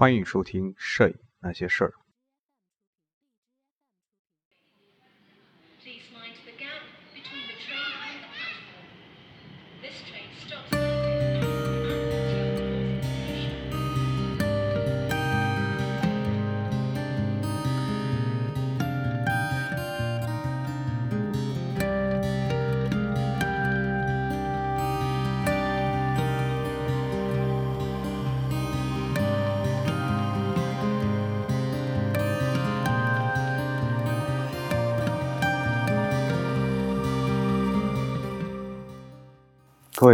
欢迎收听《摄影那些事儿》。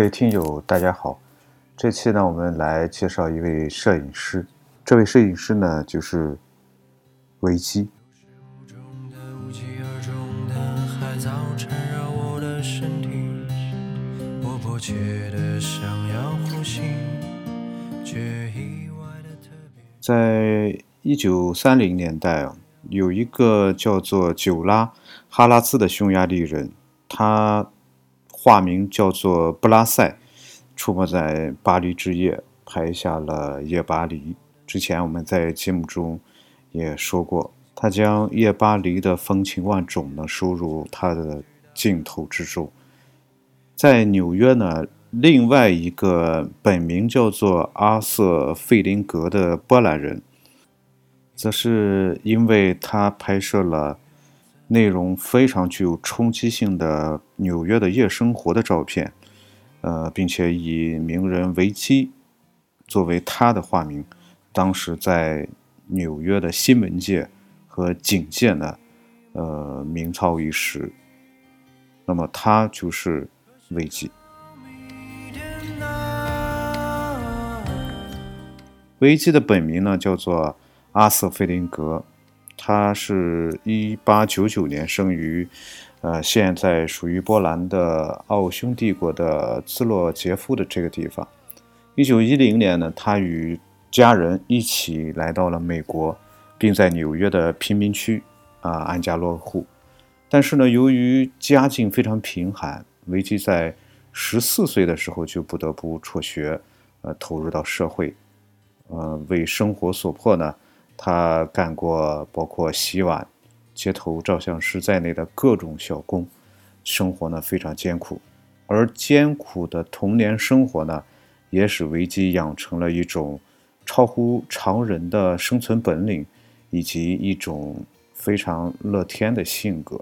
位听友，大家好。这期呢，我们来介绍一位摄影师。这位摄影师呢，就是维基。在一九三零年代啊，有一个叫做久拉哈拉兹的匈牙利人，他化名叫做布拉塞，出没在巴黎之夜，拍下了《夜巴黎》。之前我们在节目中也说过，他将夜巴黎的风情万种呢收入他的镜头之中。在纽约呢，另外一个本名叫做阿瑟·费林格的波兰人，则是因为他拍摄了内容非常具有冲击性的纽约的夜生活的照片，呃，并且以名人维基作为他的化名，当时在纽约的新闻界和警界呢，呃，名噪一时。那么他就是维基。维基的本名呢叫做阿瑟·费林格，他是一八九九年生于，呃，现在属于波兰的奥匈帝国的兹洛杰夫的这个地方。一九一零年呢，他与家人一起来到了美国，并在纽约的贫民区啊安家落户。但是呢，由于家境非常贫寒，维基在十四岁的时候就不得不辍学，呃，投入到社会。呃，为生活所迫呢，他干过包括洗碗、街头照相师在内的各种小工，生活呢非常艰苦。而艰苦的童年生活呢，也使维基养成了一种超乎常人的生存本领，以及一种非常乐天的性格。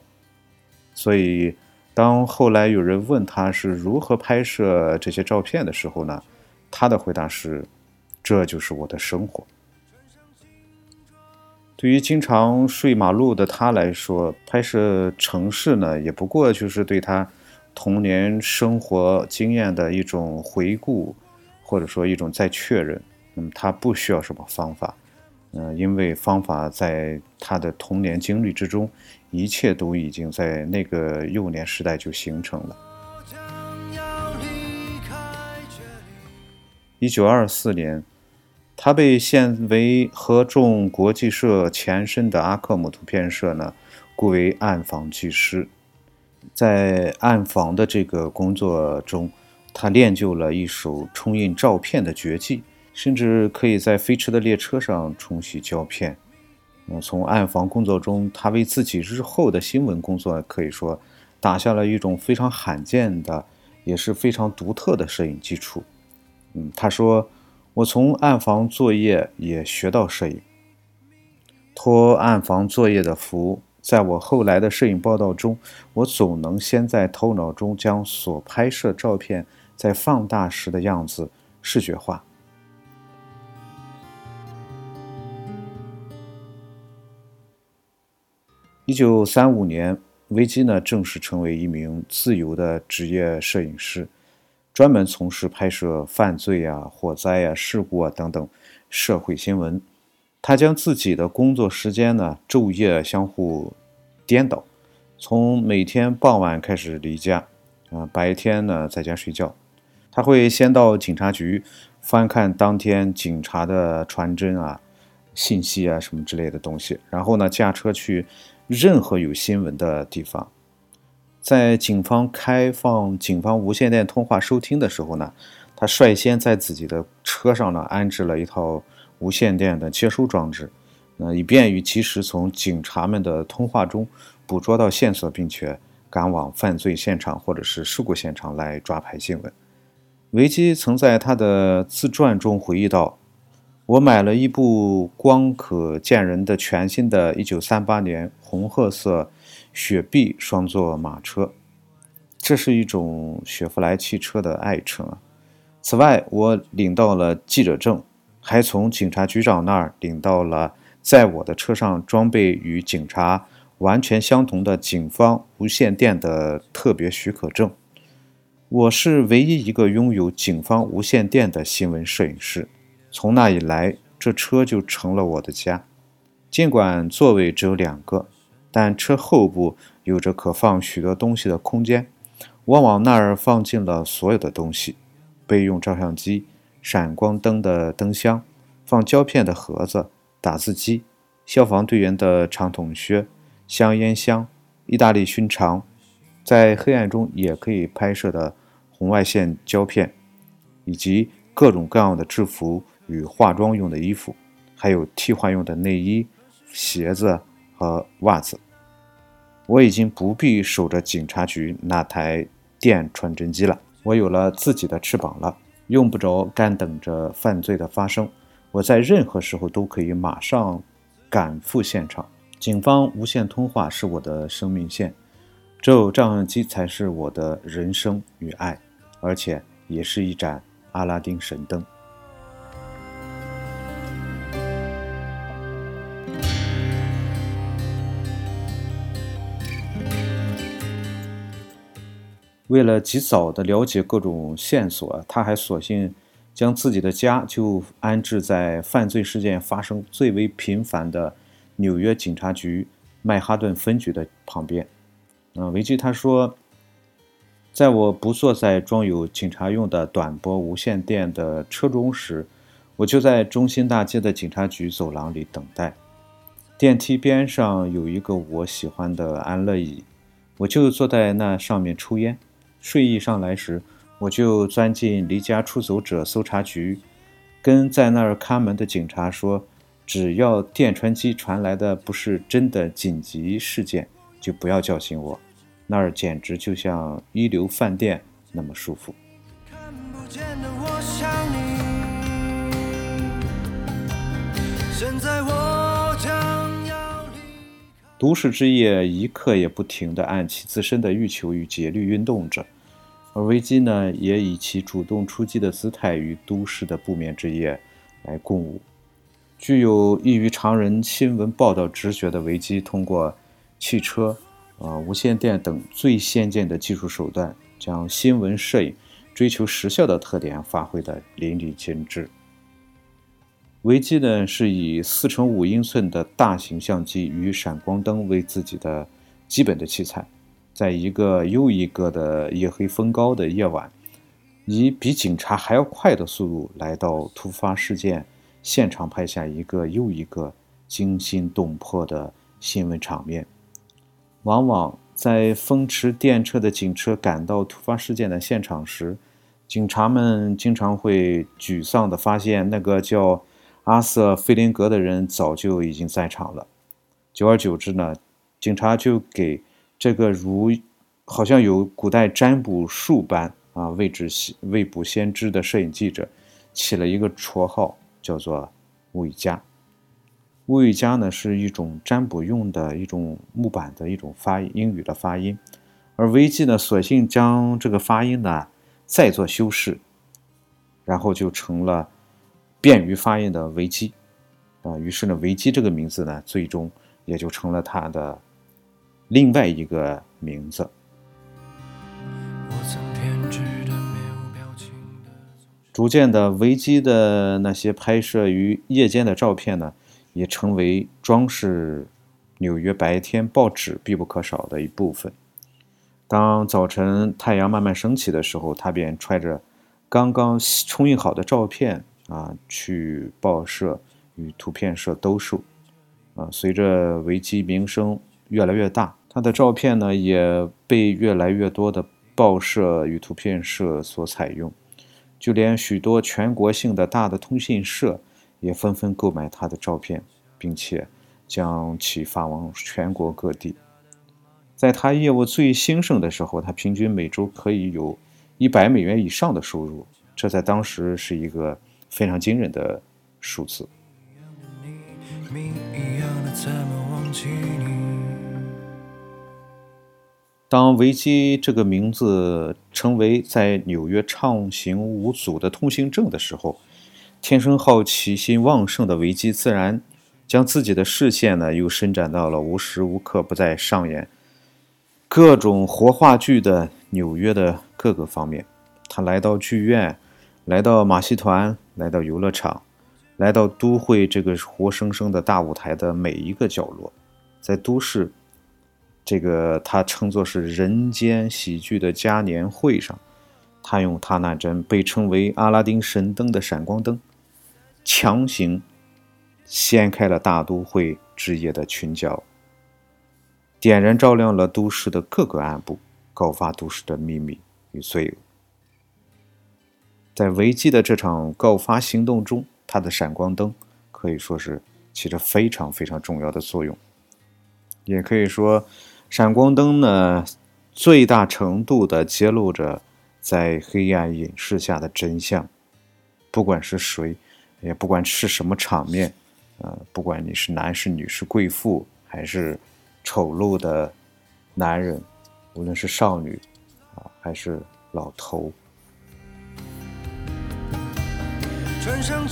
所以，当后来有人问他是如何拍摄这些照片的时候呢，他的回答是。这就是我的生活。对于经常睡马路的他来说，拍摄城市呢，也不过就是对他童年生活经验的一种回顾，或者说一种再确认。那么他不需要什么方法，嗯、因为方法在他的童年经历之中，一切都已经在那个幼年时代就形成了。将要离开这里。一九二四年，他被现为合众国际社前身的阿克姆图片社呢雇为暗房技师。在暗房的这个工作中，他练就了一手冲印照片的绝技，甚至可以在飞驰的列车上冲洗胶片。嗯，从暗房工作中，他为自己日后的新闻工作可以说打下了一种非常罕见的，也是非常独特的摄影基础。嗯，他说：“我从暗房作业也学到摄影，托暗房作业的福，在我后来的摄影报道中，我总能先在头脑中将所拍摄照片在放大时的样子视觉化。”一九三五年，维基呢正式成为一名自由的职业摄影师。专门从事拍摄犯罪啊、火灾啊、事故啊等等社会新闻。他将自己的工作时间呢昼夜相互颠倒，从每天傍晚开始离家，啊、白天呢在家睡觉。他会先到警察局翻看当天警察的传真啊、信息啊什么之类的东西，然后呢驾车去任何有新闻的地方。在警方开放警方无线电通话收听的时候呢，他率先在自己的车上呢安置了一套无线电的接收装置，那以便于及时从警察们的通话中捕捉到线索，并且赶往犯罪现场或者是事故现场来抓拍新闻。维基曾在他的自传中回忆道：“我买了一部光可见人的全新的1938年红褐色雪碧双座马车，这是一种雪佛兰汽车的爱称。此外，我领到了记者证，还从警察局长那儿领到了在我的车上装备与警察完全相同的警方无线电的特别许可证。”我是唯一一个拥有警方无线电的新闻摄影师。从那以来，这车就成了我的家。尽管座位只有两个，但车后部有着可放许多东西的空间。我往那儿放进了所有的东西：备用照相机、闪光灯的灯箱、放胶片的盒子、打字机、消防队员的长筒靴、香烟箱、意大利熏肠，在黑暗中也可以拍摄的。红外线胶片，以及各种各样的制服与化妆用的衣服，还有替换用的内衣、鞋子和袜子。我已经不必守着警察局那台电传真机了，我有了自己的翅膀了，用不着干等着犯罪的发生。我在任何时候都可以马上赶赴现场。警方无线通话是我的生命线，只有照相机才是我的人生与爱。而且也是一盏阿拉丁神灯。为了及早的了解各种线索，他还索性将自己的家就安置在犯罪事件发生最为频繁的纽约警察局曼哈顿分局的旁边。嗯，维基他说。在我不坐在装有警察用的短波无线电的车中时，我就在中心大街的警察局走廊里等待。电梯边上有一个我喜欢的安乐椅，我就坐在那上面抽烟。睡意上来时，我就钻进离家出走者搜查局，跟在那儿看门的警察说：“只要电传机传来的不是真的紧急事件，就不要叫醒我。”那儿简直就像一流饭店那么舒服。看不见的我想你。现在我将要离都市之夜一刻也不停地按其自身的欲求与节律运动着，而维基呢，也以其主动出击的姿态与都市的不眠之夜来共舞。具有异于常人新闻报道直觉的维基，通过汽车。啊，无线电等最先进的技术手段，将新闻摄影追求时效的特点发挥得淋漓尽致。维基呢是以四乘五英寸的大型相机与闪光灯为自己的基本的器材，在一个又一个的夜黑风高的夜晚，以比警察还要快的速度来到突发事件现场，拍下一个又一个惊心动魄的新闻场面。往往在风驰电掣的警车赶到突发事件的现场时，警察们经常会沮丧地发现，那个叫阿瑟·费林格的人早就已经在场了。久而久之呢，警察就给这个如好像有古代占卜术般啊未知未卜先知的摄影记者起了一个绰号，叫做“物语家”。乌语加呢是一种占卜用的一种木板的一种发英语的发音，而维基呢索性将这个发音呢再做修饰，然后就成了便于发音的维基啊。于是呢，维基这个名字呢最终也就成了他的另外一个名字。逐渐的，维基的那些拍摄于夜间的照片呢。也成为装饰纽约白天报纸必不可少的一部分。当早晨太阳慢慢升起的时候，他便揣着刚刚冲印好的照片啊，去报社与图片社兜售。啊，随着维基名声越来越大，他的照片呢也被越来越多的报社与图片社所采用，就连许多全国性的大的通讯社。也纷纷购买他的照片，并且将其发往全国各地。在他业务最兴盛的时候，他平均每周可以有一百美元以上的收入，这在当时是一个非常惊人的数字。谜一样的怎么忘记你？当维基这个名字成为在纽约畅行无阻的通行证的时候，天生好奇心旺盛的维基自然将自己的视线呢又伸展到了无时无刻不在上演各种活话剧的纽约的各个方面。他来到剧院，来到马戏团，来到游乐场，来到都会这个活生生的大舞台的每一个角落，在都市。这个他称作是人间喜剧的嘉年会上，他用他那盏被称为阿拉丁神灯的闪光灯，强行掀开了大都会之夜的裙角，点燃照亮了都市的各个暗部，告发都市的秘密与罪恶。在维基的这场告发行动中，他的闪光灯可以说是起着非常非常重要的作用，也可以说。闪光灯呢，最大程度地揭露着在黑暗隐视下的真相。不管是谁，也不管是什么场面，呃，不管你是男是、女是、贵妇，还是丑陋的男人，无论是少女啊，还是老头。穿上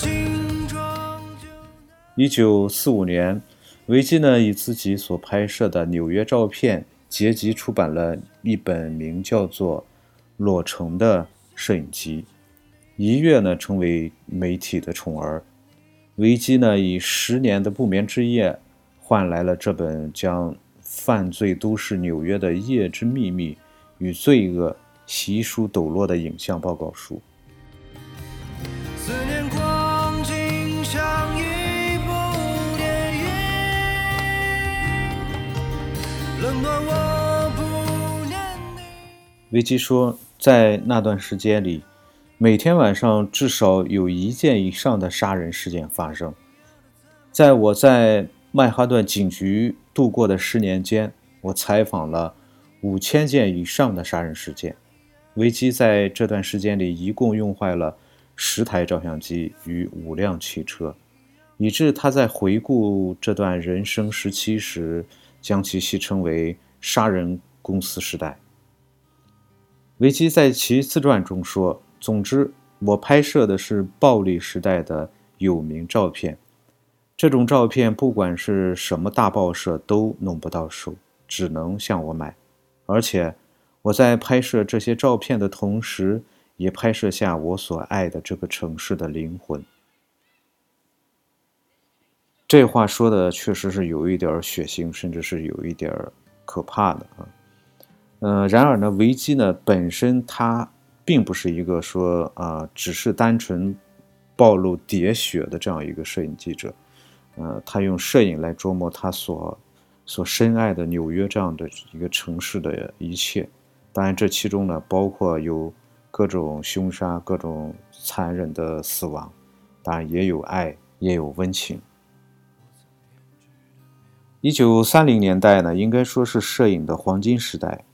一九四五年。维基呢，以自己所拍摄的纽约照片结集出版了一本名叫做《裸城》的摄影集，一跃呢成为媒体的宠儿。维基呢，以十年的不眠之夜换来了这本将犯罪都市纽约的夜之秘密与罪恶悉数抖落的影像报告书。维基说，在那段时间里，每天晚上至少有一件以上的杀人事件发生。在我在曼哈顿警局度过的十年间，我采访了五千件以上的杀人事件。维基在这段时间里一共用坏了十台照相机与五辆汽车，以致他在回顾这段人生时期时，将其戏称为“杀人公司时代”。维基在其自传中说：“总之，我拍摄的是暴力时代的有名照片。这种照片不管是什么大报社都弄不到手，只能向我买。而且，我在拍摄这些照片的同时，也拍摄下我所爱的这个城市的灵魂。”这话说的确实是有一点血腥，甚至是有一点可怕的啊。呃，然而呢，维基呢本身他并不是一个说啊、只是单纯暴露喋血的这样一个摄影记者，呃，他用摄影来琢磨他所所深爱的纽约这样的一个城市的一切。当然，这其中呢包括有各种凶杀、各种残忍的死亡，当然也有爱，也有温情。一九三零年代呢，应该说是摄影的黄金时代。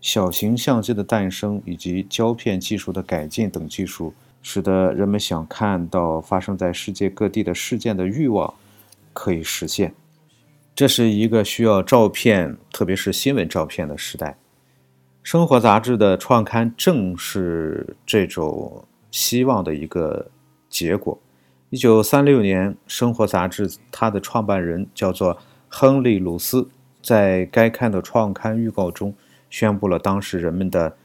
小型相机的诞生以及胶片技术的改进等技术，使得人们想看到发生在世界各地的事件的欲望可以实现。这是一个需要照片，特别是新闻照片的时代。生活杂志的创刊正是这种希望的一个结果。一九三六年，《生活》杂志它的创办人叫做亨利·鲁斯，在该刊的创刊预告中宣布了当时人们的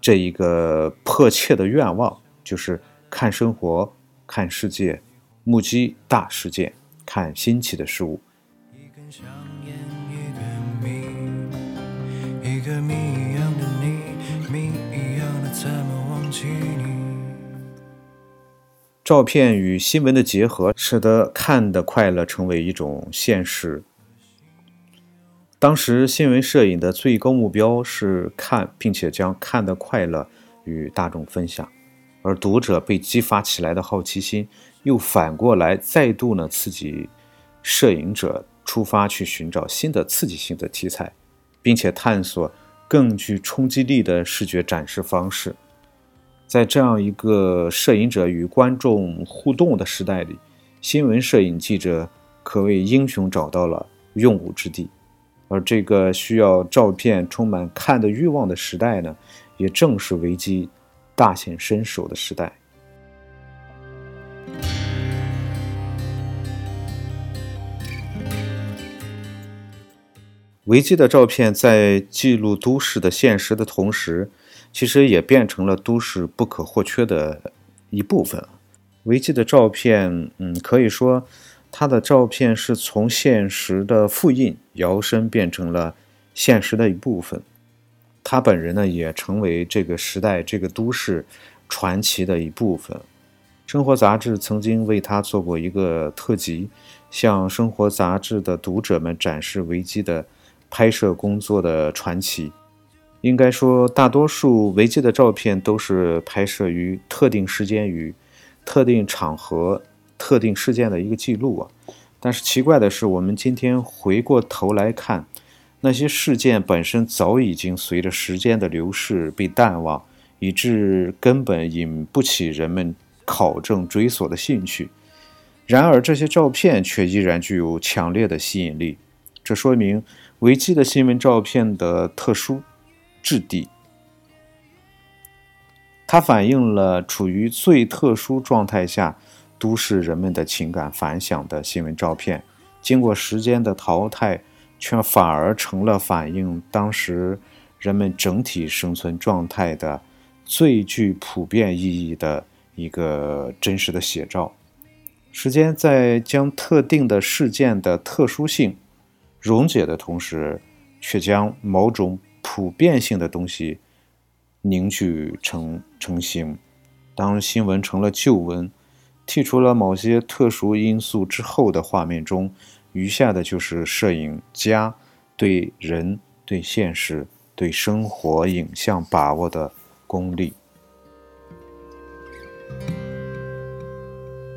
这一个迫切的愿望，就是看生活、看世界、目击大事件、看新奇的事物。照片与新闻的结合，使得看的快乐成为一种现实。当时新闻摄影的最高目标是看，并且将看的快乐与大众分享。而读者被激发起来的好奇心，又反过来再度呢刺激摄影者出发去寻找新的刺激性的题材，并且探索更具冲击力的视觉展示方式。在这样一个摄影者与观众互动的时代里，新闻摄影记者可谓英雄找到了用武之地。而这个需要照片充满看的欲望的时代呢，也正是维基大显身手的时代。维基的照片在记录都市的现实的同时，其实也变成了都市不可或缺的一部分。维基的照片，嗯，可以说，他的照片是从现实的复印摇身变成了现实的一部分。他本人呢，也成为这个时代、这个都市传奇的一部分。生活杂志曾经为他做过一个特辑，向生活杂志的读者们展示维基的拍摄工作的传奇。应该说，大多数维基的照片都是拍摄于特定时间与特定场合、特定事件的一个记录啊。但是奇怪的是，我们今天回过头来看，那些事件本身早已经随着时间的流逝被淡忘，以致根本引不起人们考证追索的兴趣。然而，这些照片却依然具有强烈的吸引力，这说明维基的新闻照片的特殊。质地，它反映了处于最特殊状态下都市人们的情感反响的新闻照片，经过时间的淘汰，却反而成了反映当时人们整体生存状态的最具普遍意义的一个真实的写照。时间在将特定的事件的特殊性溶解的同时，却将某种。普遍性的东西凝聚成成型。当新闻成了旧闻，剔除了某些特殊因素之后的画面中，余下的就是摄影家对人、对现实、对生活影像把握的功力。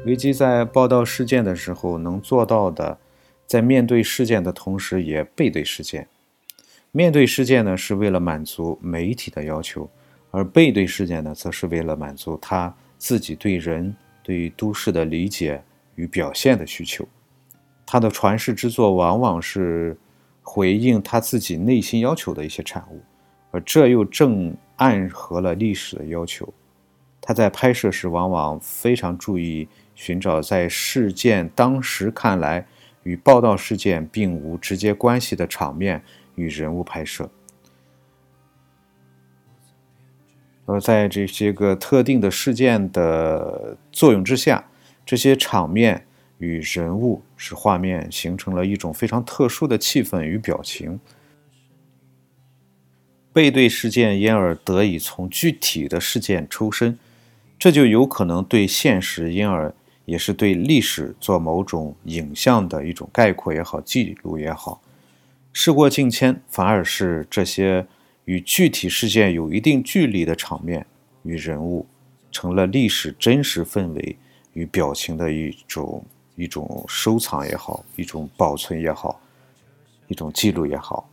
维基在报道事件的时候能做到的，在面对事件的同时，也背对事件。面对事件呢，是为了满足媒体的要求；而背对事件呢，则是为了满足他自己对人、对于都市的理解与表现的需求。他的传世之作往往是回应他自己内心要求的一些产物，而这又正暗合了历史的要求。他在拍摄时往往非常注意寻找在事件当时看来与报道事件并无直接关系的场面。与人物拍摄，而在这些个特定的事件的作用之下，这些场面与人物使画面形成了一种非常特殊的气氛与表情。背对事件，因而得以从具体的事件抽身，这就有可能对现实，因而也是对历史做某种影像的一种概括也好，记录也好。事过境迁，反而是这些与具体事件有一定距离的场面与人物，成了历史真实氛围与表情的一种一种收藏也好，一种保存也好，一种记录也好。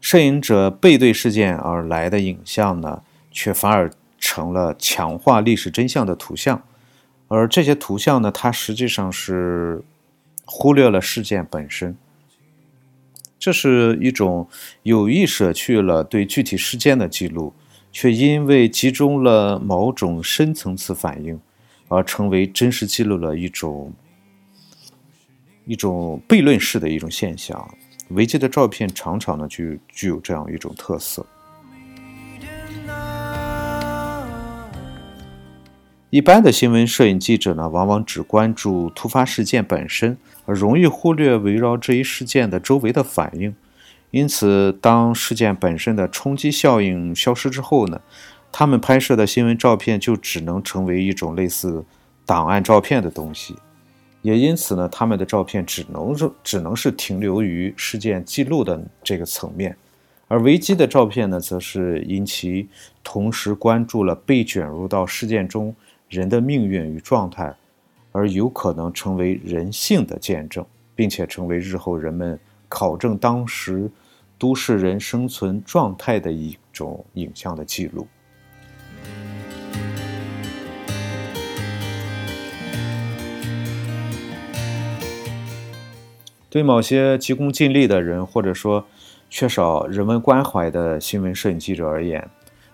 摄影者背对事件而来的影像呢，却反而成了强化历史真相的图像，而这些图像呢，它实际上是忽略了事件本身。这是一种有意舍去了对具体事件的记录，却因为集中了某种深层次反应，而成为真实记录了一种一种悖论式的一种现象。维基的照片常常呢就具有这样一种特色。一般的新闻摄影记者呢，往往只关注突发事件本身，而容易忽略围绕这一事件的周围的反应。因此，当事件本身的冲击效应消失之后呢，他们拍摄的新闻照片就只能成为一种类似档案照片的东西。也因此呢，他们的照片只能是只能是停留于事件记录的这个层面，而维基的照片呢，则是因其同时关注了被卷入到事件中人的命运与状态，而有可能成为人性的见证，并且成为日后人们考证当时都市人生存状态的一种影像的记录。对某些急功近利的人，或者说缺少人文关怀的新闻摄影记者而言，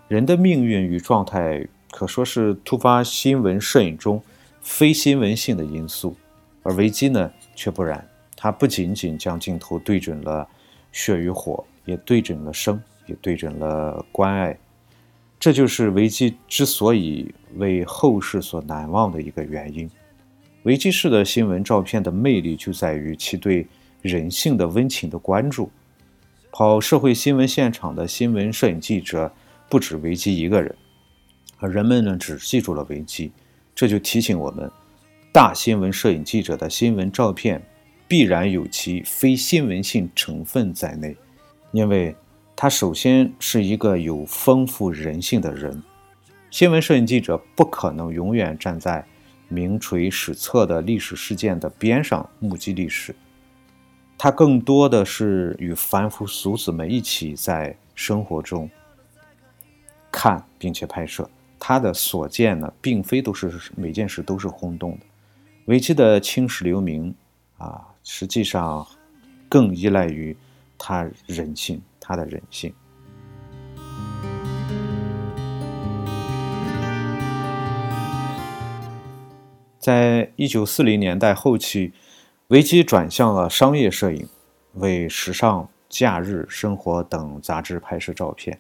人的命运与状态可说是突发新闻摄影中非新闻性的因素，而维基呢却不然。他不仅仅将镜头对准了血与火，也对准了生，也对准了关爱。这就是维基之所以为后世所难忘的一个原因。维基式的新闻照片的魅力就在于其对人性的温情的关注。跑社会新闻现场的新闻摄影记者不止维基一个人，而人们呢只记住了维基，这就提醒我们，大新闻摄影记者的新闻照片必然有其非新闻性成分在内，因为他首先是一个有丰富人性的人。新闻摄影记者不可能永远站在名垂史册的历史事件的边上目击历史。他更多的是与凡夫俗子们一起在生活中看并且拍摄。他的所见呢，并非都是每件事都是轰动的。维基的青史留名啊，实际上更依赖于他人性，他的人性。在一九四零年代后期。维基转向了商业摄影，为时尚、假日生活等杂志拍摄照片。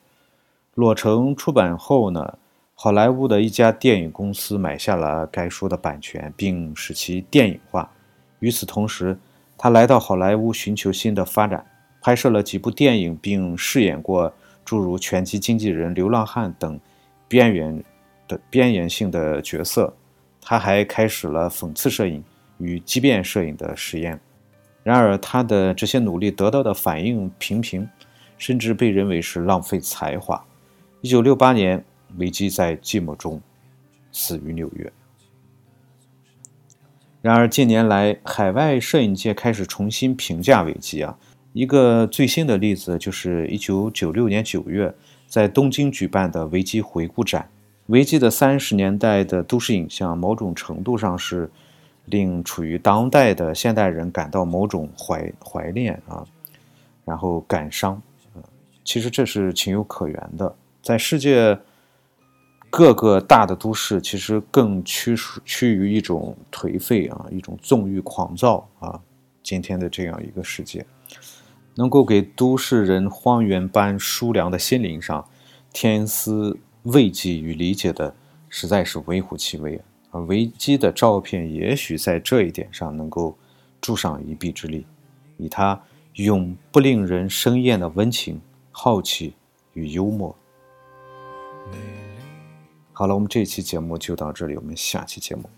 裸城出版后呢，好莱坞的一家电影公司买下了该书的版权，并使其电影化。与此同时，他来到好莱坞寻求新的发展，拍摄了几部电影，并饰演过诸如拳击经纪人、流浪汉等边缘的边缘性的角色。他还开始了讽刺摄影。与畸变摄影的实验，然而他的这些努力得到的反应平平，甚至被认为是浪费才华。一九六八年，维基在寂寞中死于纽约。然而近年来，海外摄影界开始重新评价维基啊。一个最新的例子就是一九九六年九月在东京举办的维基回顾展。维基的三十年代的都市影像，某种程度上是。令处于当代的现代人感到某种怀怀念啊，然后感伤，其实这是情有可原的。在世界各个大的都市，其实更趋趋于一种颓废啊，一种纵欲狂躁啊。今天的这样一个世界，能够给都市人荒原般疏凉的心灵上添丝慰藉与理解的，实在是微乎其微。啊维基的照片也许在这一点上能够助上一臂之力，以他永不令人生厌的温情、好奇与幽默。好了，我们这期节目就到这里，我们下期节目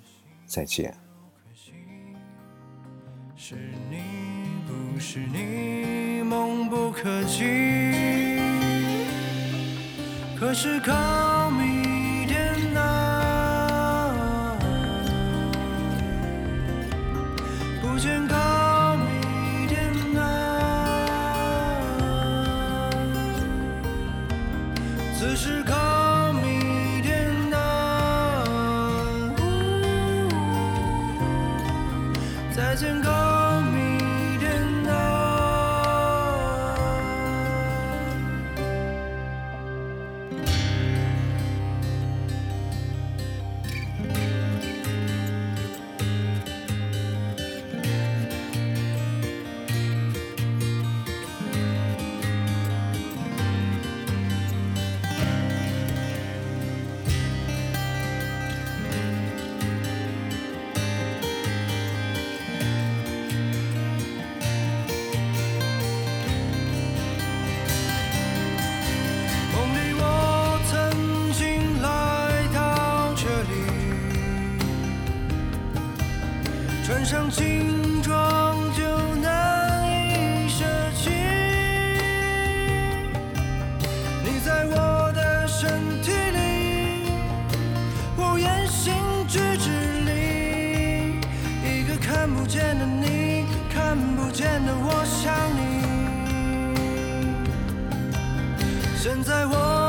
再见。是你，不是你，梦不可及，可是靠迷点难。见高穿上军装就难以舍弃。你在我的身体里，我言行举止里，一个看不见的你，看不见的我想你。现在我。